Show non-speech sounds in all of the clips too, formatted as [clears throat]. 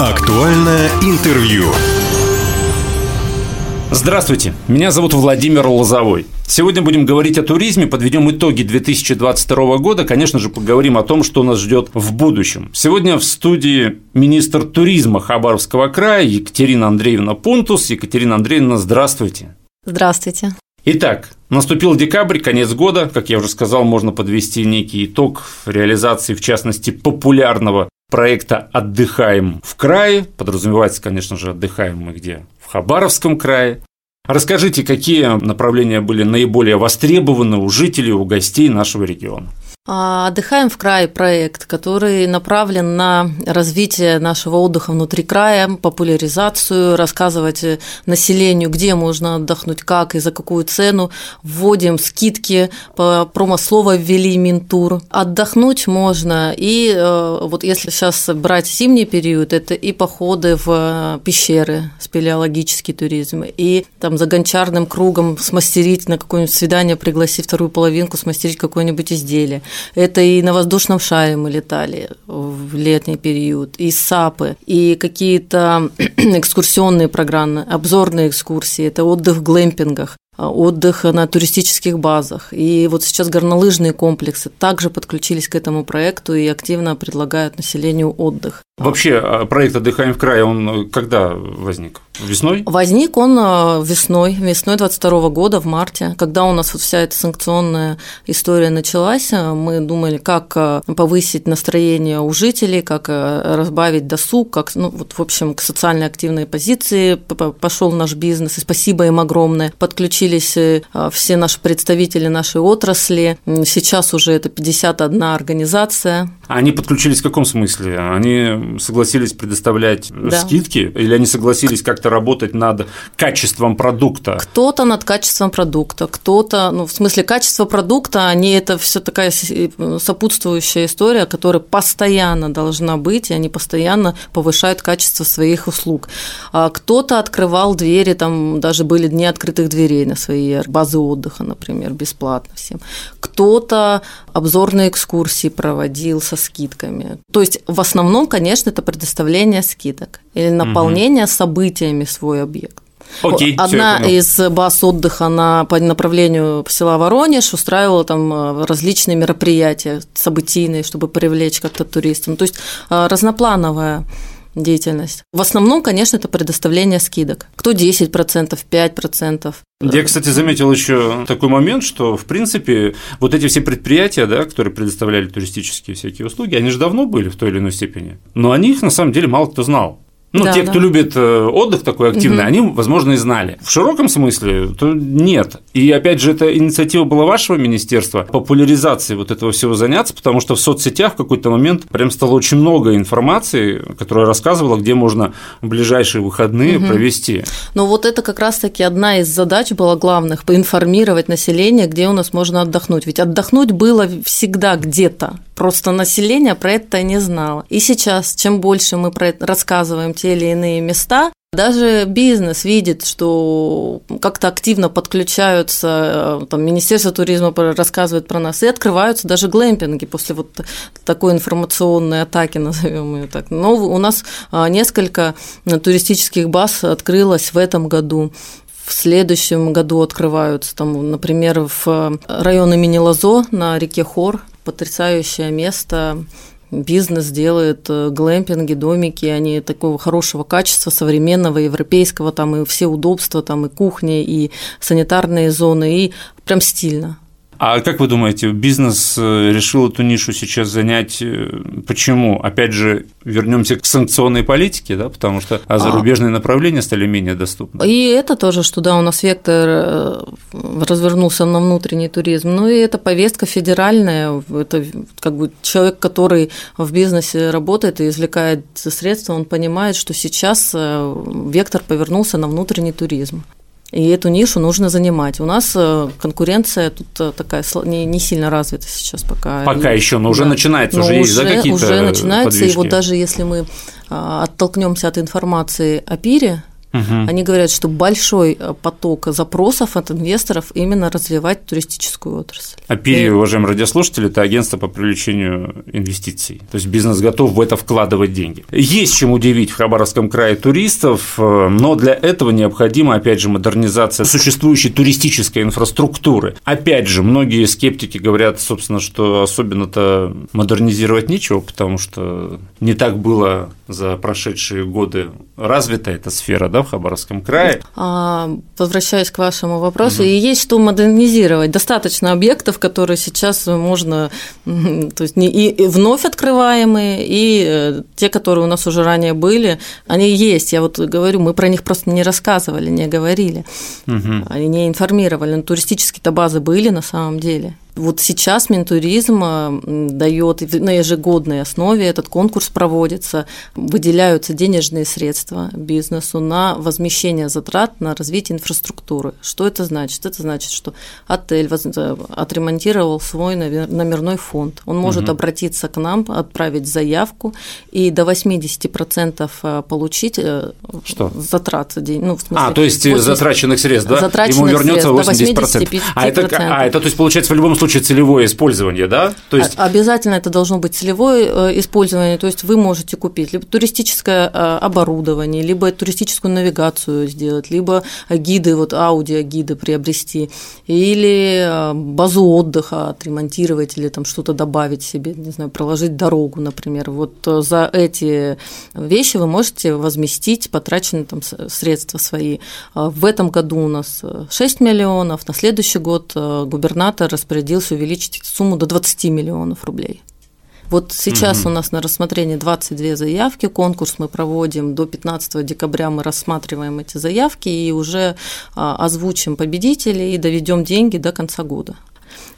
Актуальное интервью. Здравствуйте, меня зовут Владимир Лозовой. Сегодня будем говорить о туризме, подведем итоги 2022 года, конечно же, поговорим о том, что нас ждет в будущем. Сегодня в студии министр туризма Хабаровского края Екатерина Андреевна Пунтус. Екатерина Андреевна, здравствуйте. Здравствуйте. Итак, наступил декабрь, конец года, как я уже сказал, можно подвести некий итог реализации, в частности, популярного проекта «Отдыхаем в крае». Подразумевается, конечно же, отдыхаем мы где? В Хабаровском крае. Расскажите, какие направления были наиболее востребованы у жителей, у гостей нашего региона? А, Отдыхаем в крае проект, который направлен на развитие нашего отдыха внутри края, популяризацию, рассказывать населению, где можно отдохнуть, как и за какую цену. Вводим скидки, промослово ввели Минтур. Отдохнуть можно и э, вот если сейчас брать зимний период, это и походы в пещеры, спелеологический туризм, и там за гончарным кругом смастерить на какое-нибудь свидание, пригласить вторую половинку, смастерить какое-нибудь изделие. Это и на воздушном шаре мы летали в летний период, и САПы, и какие-то [clears throat] экскурсионные программы, обзорные экскурсии, это отдых в глэмпингах отдых на туристических базах. И вот сейчас горнолыжные комплексы также подключились к этому проекту и активно предлагают населению отдых. Вообще а, проект «Отдыхаем в крае», он когда возник? Весной? Возник он э, весной, весной 22 года, в марте, когда у нас вот вся эта санкционная история началась. Э, мы думали, как э, повысить настроение у жителей, как разбавить досуг, как, ну, вот, в общем, к социально активной позиции пошел наш бизнес, и спасибо им огромное. Подключились все наши представители нашей отрасли. Сейчас уже это 51 организация. Они подключились в каком смысле? Они согласились предоставлять да. скидки или они согласились как-то работать над качеством продукта? Кто-то над качеством продукта, кто-то, ну, в смысле, качество продукта, они это все такая сопутствующая история, которая постоянно должна быть, и они постоянно повышают качество своих услуг. А кто-то открывал двери, там даже были дни открытых дверей на свои базы отдыха, например, бесплатно всем. Кто-то обзорные экскурсии проводил со скидками. То есть в основном, конечно, это предоставление скидок или наполнение угу. событиями свой объект. Окей, Одна из баз отдыха на, по направлению села Воронеж устраивала там э, различные мероприятия событийные, чтобы привлечь как-то туристов. Ну, то есть э, разноплановая деятельность. В основном, конечно, это предоставление скидок. Кто 10%, 5%. Я, кстати, заметил еще такой момент, что, в принципе, вот эти все предприятия, да, которые предоставляли туристические всякие услуги, они же давно были в той или иной степени, но о них, на самом деле, мало кто знал. Ну, да, те, да. кто любит э, отдых такой активный, угу. они, возможно, и знали. В широком смысле, то нет. И опять же, эта инициатива была вашего министерства популяризации вот этого всего заняться, потому что в соцсетях в какой-то момент прям стало очень много информации, которая рассказывала, где можно в ближайшие выходные угу. провести. Ну, вот это как раз-таки одна из задач была главных поинформировать население, где у нас можно отдохнуть. Ведь отдохнуть было всегда где-то. Просто население про это не знало. И сейчас, чем больше мы про это рассказываем те или иные места, даже бизнес видит, что как-то активно подключаются, э, там, Министерство туризма рассказывает про нас, и открываются даже глэмпинги после вот такой информационной атаки, [laughs] назовем ее так. Но у нас а, несколько туристических баз открылось в этом году. В следующем году открываются, там, например, в районе имени Лазо на реке Хор, потрясающее место, бизнес делает э, глэмпинги, домики, они такого хорошего качества, современного, европейского, там и все удобства, там и кухня, и санитарные зоны, и прям стильно. А как вы думаете, бизнес э, решил эту нишу сейчас занять? Э, почему? Опять же, вернемся к санкционной политике, да, потому что а зарубежные направления стали менее доступны. И это тоже, что да, у нас вектор э, развернулся на внутренний туризм. Ну и это повестка федеральная. Это как бы человек, который в бизнесе работает и извлекает средства, он понимает, что сейчас вектор повернулся на внутренний туризм. И эту нишу нужно занимать. У нас э, конкуренция тут э, такая не, не сильно развита сейчас пока. Пока еще, но уже да. начинается, но уже, уже есть да, какие-то Уже начинается, подвижки. и вот даже если мы а, оттолкнемся от информации о пире, Угу. Они говорят, что большой э, поток запросов от инвесторов именно развивать туристическую отрасль. А ПИРИ, И... уважаемые радиослушатели, это агентство по привлечению инвестиций. То есть бизнес готов в это вкладывать деньги. Есть чем удивить в Хабаровском крае туристов, э, но для этого необходима, опять же, модернизация существующей туристической инфраструктуры. Опять же, многие скептики говорят, собственно, что особенно-то модернизировать нечего, потому что не так было за прошедшие годы развита эта сфера, да, в Хабаровском крае. А, возвращаясь к вашему вопросу, угу. и есть что модернизировать. Достаточно объектов, которые сейчас можно, то есть и вновь открываемые, и э, те, которые у нас уже ранее были, они есть. Я вот говорю, мы про них просто не рассказывали, не говорили, угу. не информировали. Но туристические-то базы были на самом деле. Вот сейчас Минтуризм дает на ежегодной основе этот конкурс проводится, выделяются денежные средства бизнесу на возмещение затрат на развитие инфраструктуры. Что это значит? Это значит, что отель э, отремонтировал свой номерной фонд. Он может угу. обратиться к нам, отправить заявку и до 80% э, получить э, что? затрат. Ну, в смысле, а, то есть 80... затраченных средств, да? Затраченных Ему вернется 80%. А это, а это, то есть, получается, в любом случае целевое использование, да? То есть... Обязательно это должно быть целевое э, использование, то есть вы можете купить либо туристическое э, оборудование, либо туристическую навигацию сделать, либо гиды, вот аудиогиды приобрести, или э, базу отдыха отремонтировать или там что-то добавить себе, не знаю, проложить дорогу, например. Вот за эти вещи вы можете возместить потраченные там средства свои. В этом году у нас 6 миллионов, на следующий год губернатор распорядился увеличить сумму до 20 миллионов рублей. Вот сейчас угу. у нас на рассмотрении 22 заявки, конкурс мы проводим до 15 декабря, мы рассматриваем эти заявки и уже а, озвучим победителей и доведем деньги до конца года.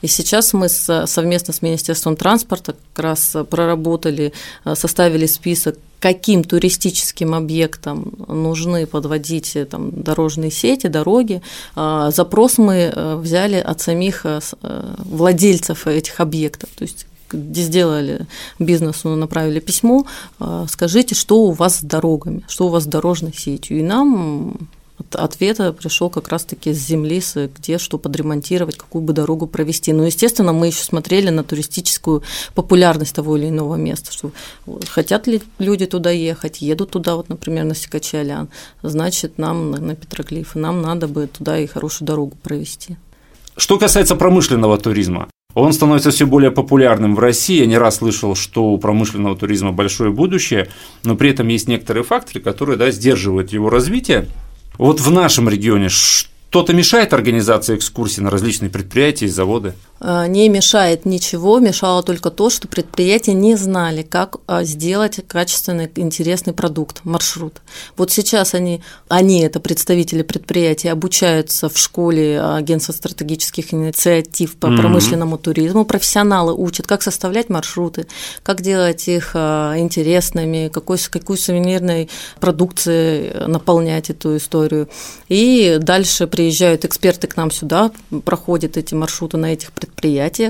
И сейчас мы совместно с Министерством транспорта как раз проработали, а, составили список каким туристическим объектам нужны подводить э, там, дорожные сети, дороги. А, запрос мы э, взяли от самих э, владельцев этих объектов. То есть сделали бизнесу, направили письмо, скажите, что у вас с дорогами, что у вас с дорожной сетью. И нам ответа пришел как раз-таки с земли, где что подремонтировать, какую бы дорогу провести. Но, естественно, мы еще смотрели на туристическую популярность того или иного места, что хотят ли люди туда ехать, едут туда, вот, например, на Сикачалян, значит, нам на Петроглифы, нам надо бы туда и хорошую дорогу провести. Что касается промышленного туризма, он становится все более популярным в России. Я не раз слышал, что у промышленного туризма большое будущее, но при этом есть некоторые факторы, которые да, сдерживают его развитие. Вот в нашем регионе что-то мешает организации экскурсий на различные предприятия и заводы? А, не мешает ничего, мешало только то, что предприятия не знали, как а, сделать качественный, интересный продукт, маршрут. Вот сейчас они, они это представители предприятий, обучаются в школе агентства стратегических инициатив по mm-hmm. промышленному туризму, профессионалы учат, как составлять маршруты, как делать их интересными, какой, какой сувенирной продукцией наполнять эту историю. И дальше при приезжают эксперты к нам сюда, проходят эти маршруты на этих предприятиях,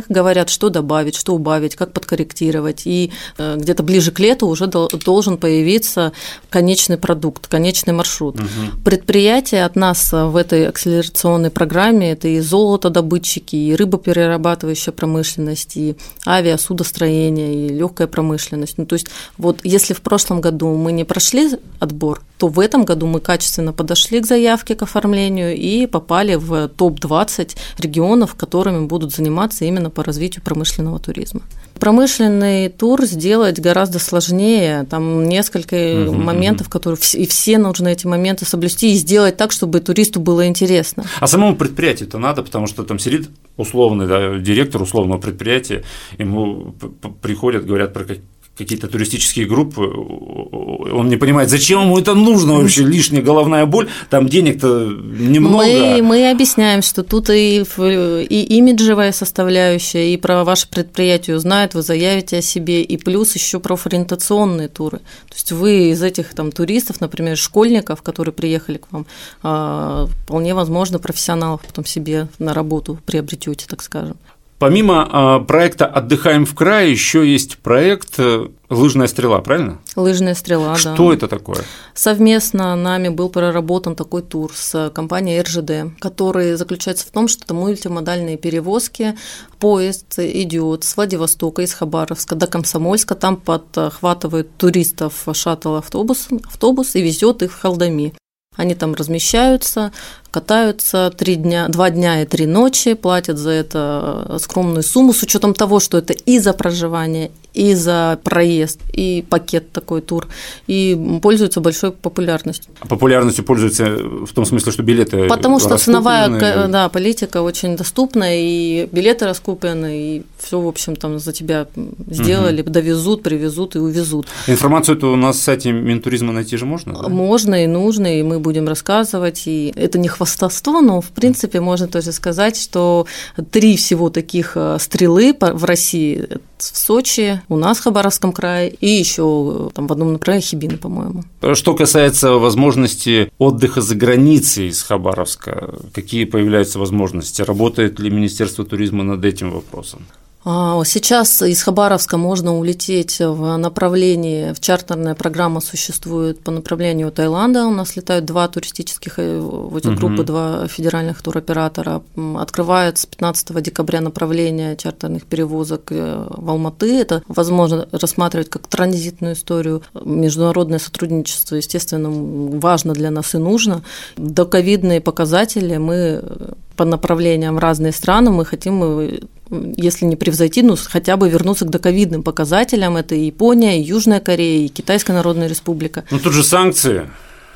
говорят, что добавить, что убавить, как подкорректировать. И э, где-то ближе к лету уже должен появиться конечный продукт, конечный маршрут. Угу. Предприятия от нас в этой акселерационной программе это и золотодобытчики, и рыбоперерабатывающая промышленность, и авиасудостроение, и легкая промышленность. Ну, то есть вот если в прошлом году мы не прошли отбор, то в этом году мы качественно подошли к заявке к оформлению и попали в топ-20 регионов, которыми будут заниматься именно по развитию промышленного туризма. Промышленный тур сделать гораздо сложнее. Там несколько угу, моментов, которые и все нужно эти моменты соблюсти и сделать так, чтобы туристу было интересно. А самому предприятию-то надо, потому что там сидит условный да, директор условного предприятия, ему приходят, говорят про какие-то туристические группы, он не понимает, зачем ему это нужно вообще, лишняя головная боль, там денег-то немного. Мы, мы объясняем, что тут и, и имиджевая составляющая, и про ваше предприятие узнают, вы заявите о себе, и плюс еще профориентационные туры. То есть вы из этих там туристов, например, школьников, которые приехали к вам, а, вполне возможно, профессионалов потом себе на работу приобретете, так скажем. Помимо а, проекта «Отдыхаем в крае» еще есть проект э, «Лыжная стрела», правильно? Лыжная стрела, Что да. Что это такое? Совместно нами был проработан такой тур с компанией РЖД, который заключается в том, что это мультимодальные перевозки. Поезд идет с Владивостока, из Хабаровска до Комсомольска, там подхватывает туристов шаттл-автобус автобус и везет их в Халдами. Они там размещаются, катаются три дня, два дня и три ночи, платят за это скромную сумму с учетом того, что это и за проживание, и за проезд, и пакет такой тур, и пользуются большой популярностью. Популярностью пользуются в том смысле, что билеты Потому что ценовая да, политика очень доступна, и билеты раскуплены, и все, в общем, там за тебя сделали, угу. довезут, привезут и увезут. Информацию эту у нас на сайте Минтуризма найти же можно? Да? Можно и нужно, и мы будем рассказывать, и это не хвастовство, но, в принципе, можно тоже сказать, что три всего таких э, стрелы в России в Сочи, у нас в Хабаровском крае и еще там в одном направлении Хибины, по-моему. Что касается возможности отдыха за границей из Хабаровска, какие появляются возможности? Работает ли Министерство туризма над этим вопросом? А, сейчас из Хабаровска можно улететь в направлении, в чартерная программа существует по направлению Таиланда. У нас летают два туристических э, в эти угу. группы, два федеральных туроператора. Открывают с 15 декабря направление чартерных перевозок э, в Алматы. Это возможно рассматривать как транзитную историю. Международное сотрудничество, естественно, важно для нас и нужно. Доковидные показатели мы по направлениям разные страны мы хотим если не превзойти, ну хотя бы вернуться к доковидным показателям. Это и Япония, и Южная Корея, и Китайская Народная Республика. Ну тут же санкции.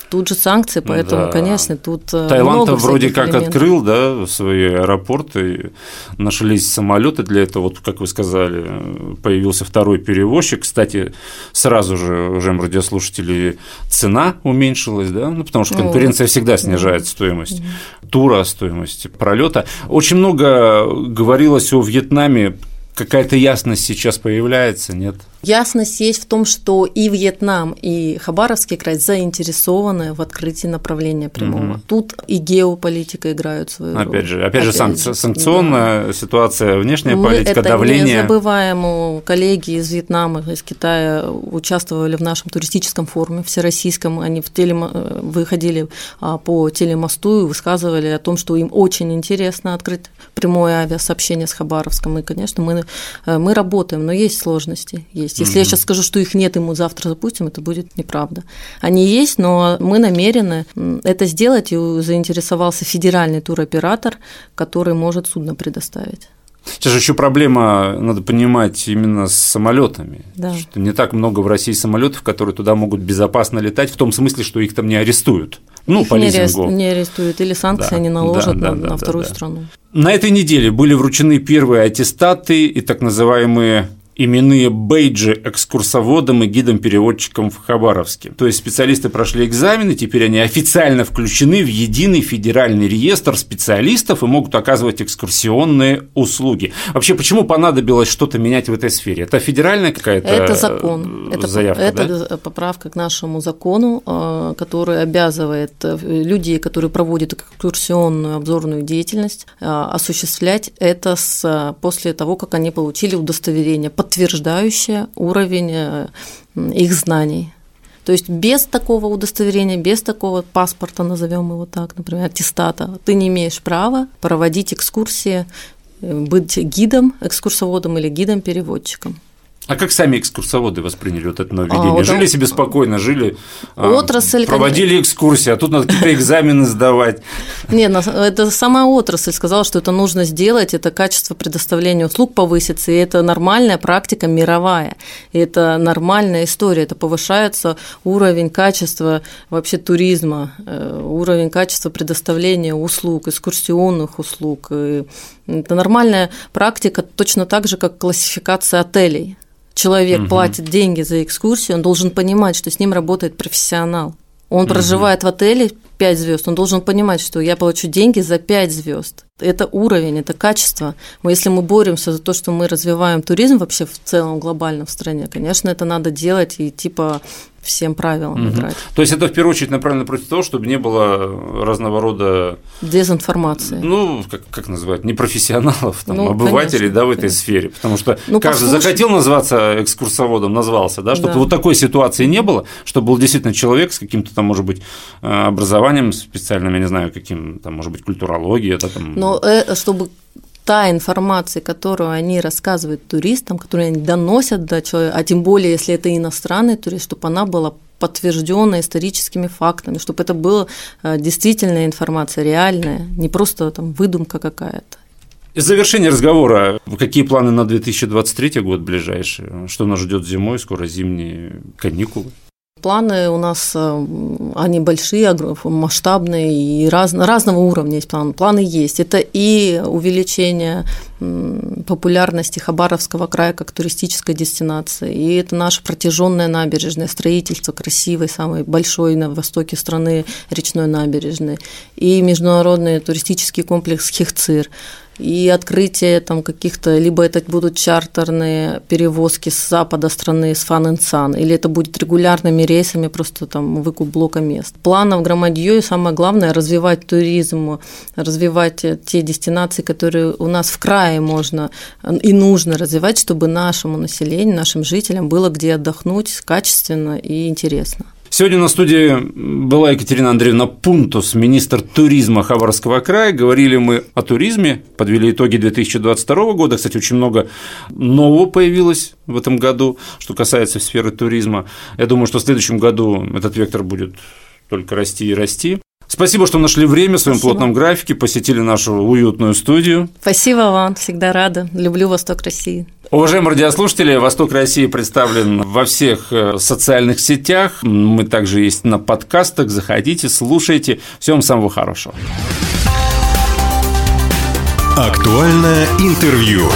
Тут же санкции, поэтому, да. конечно, тут э, Таиланд вроде как элементов. открыл, да, свои аэропорты, нашлись самолеты для этого, вот как вы сказали, появился второй перевозчик. Кстати, сразу же, уже радиослушатели, цена уменьшилась, да, ну, потому что конкуренция вот. всегда снижает да. стоимость тура, стоимость пролета. Очень много говорилось о Вьетнаме, какая-то ясность сейчас появляется, нет? Ясность есть в том, что и Вьетнам, и Хабаровский край заинтересованы в открытии направления прямого. Угу. Тут и геополитика играют свою опять роль. Же, опять, опять же, санкци- санкционная да. ситуация, внешняя Мы политика, это давление. Не забываем, коллеги из Вьетнама, из Китая участвовали в нашем туристическом форуме всероссийском. Они в телем... выходили а, по телемосту и высказывали о том, что им очень интересно открыть прямое авиасообщение с Хабаровском. И, конечно, мы, э, мы работаем, но есть сложности. Есть есть. Если mm-hmm. я сейчас скажу, что их нет, и мы завтра запустим, это будет неправда. Они есть, но мы намерены это сделать, и заинтересовался федеральный туроператор, который может судно предоставить. Сейчас же еще проблема, надо понимать, именно с самолетами. Да. Что не так много в России самолетов, которые туда могут безопасно летать, в том смысле, что их там не арестуют. Ну, их по не, лизингу. не арестуют, или санкции да, они наложат да, да, на, да, на вторую да. страну. На этой неделе были вручены первые аттестаты и так называемые именные бейджи экскурсоводам и гидам-переводчикам в Хабаровске. То есть специалисты прошли экзамены, теперь они официально включены в единый федеральный реестр специалистов и могут оказывать экскурсионные услуги. Вообще, почему понадобилось что-то менять в этой сфере? Это федеральная какая-то Это закон. Это, заявка, это да? поправка к нашему закону, э, который обязывает э, людей, которые проводят экскурсионную обзорную деятельность, э, осуществлять это с, после того, как они получили удостоверение подтверждающее уровень э, их знаний. То есть без такого удостоверения, без такого паспорта, назовем его так, например, аттестата, ты не имеешь права проводить экскурсии, э, быть гидом, экскурсоводом или гидом-переводчиком. А как сами экскурсоводы восприняли вот это нововведение? А, жили да. себе спокойно, жили, а, отрасль, проводили конечно... экскурсии, а тут надо какие-то экзамены сдавать. Нет, это сама отрасль сказала, что это нужно сделать, это качество предоставления услуг повысится, и это нормальная практика мировая, и это нормальная история, это повышается уровень качества вообще туризма, э, уровень качества предоставления услуг, экскурсионных услуг. Это нормальная практика, точно так же, как классификация отелей человек угу. платит деньги за экскурсию, он должен понимать, что с ним работает профессионал. Он угу. проживает в отеле 5 звезд, он должен понимать, что я получу деньги за 5 звезд. Это уровень, это качество. Мы, если мы боремся за то, что мы развиваем туризм вообще в целом глобально в стране, конечно, это надо делать и типа всем правилам угу. играть. То есть это в первую очередь направлено против того, чтобы не было разного рода дезинформации. Ну, как, как называют, непрофессионалов, там, ну, обывателей, конечно, да, в этой конечно. сфере. Потому что ну, каждый послушай. захотел назваться экскурсоводом, назвался, да, чтобы да. вот такой ситуации не было, чтобы был действительно человек с каким-то там, может быть, э, образованием специальным, я не знаю, каким там, может быть, культурология, это там. Но э, чтобы та информация, которую они рассказывают туристам, которую они доносят до человека, а тем более, если это иностранный турист, чтобы она была подтвержденная историческими фактами, чтобы это была э, действительная информация, реальная, не просто там выдумка какая-то. И завершение разговора. Какие планы на 2023 год ближайшие? Что нас ждет зимой? Скоро зимние каникулы. Планы у нас, э, они большие, масштабные и раз, разного уровня есть планы. Планы есть. Это и увеличение популярности Хабаровского края как туристической дестинации, и это наша протяженная набережная, строительство красивой, самой большой на востоке страны речной набережной, и международный туристический комплекс Хихцир – и открытие там каких-то, либо это будут чартерные перевозки с запада страны, с Фан Сан, или это будет регулярными рейсами, просто там выкуп блока мест. Планов громадье, и самое главное, развивать туризм, развивать те дестинации, которые у нас в крае можно и нужно развивать, чтобы нашему населению, нашим жителям было где отдохнуть качественно и интересно. Сегодня на студии была Екатерина Андреевна Пунтус, министр туризма Хабаровского края. Говорили мы о туризме, подвели итоги 2022 года. Кстати, очень много нового появилось в этом году, что касается сферы туризма. Я думаю, что в следующем году этот вектор будет только расти и расти. Спасибо, что нашли время в своем Спасибо. плотном графике, посетили нашу уютную студию. Спасибо вам, всегда рада. Люблю Восток России. Уважаемые радиослушатели, «Восток России» представлен во всех э, социальных сетях. Мы также есть на подкастах. Заходите, слушайте. Всем самого хорошего. Актуальное интервью.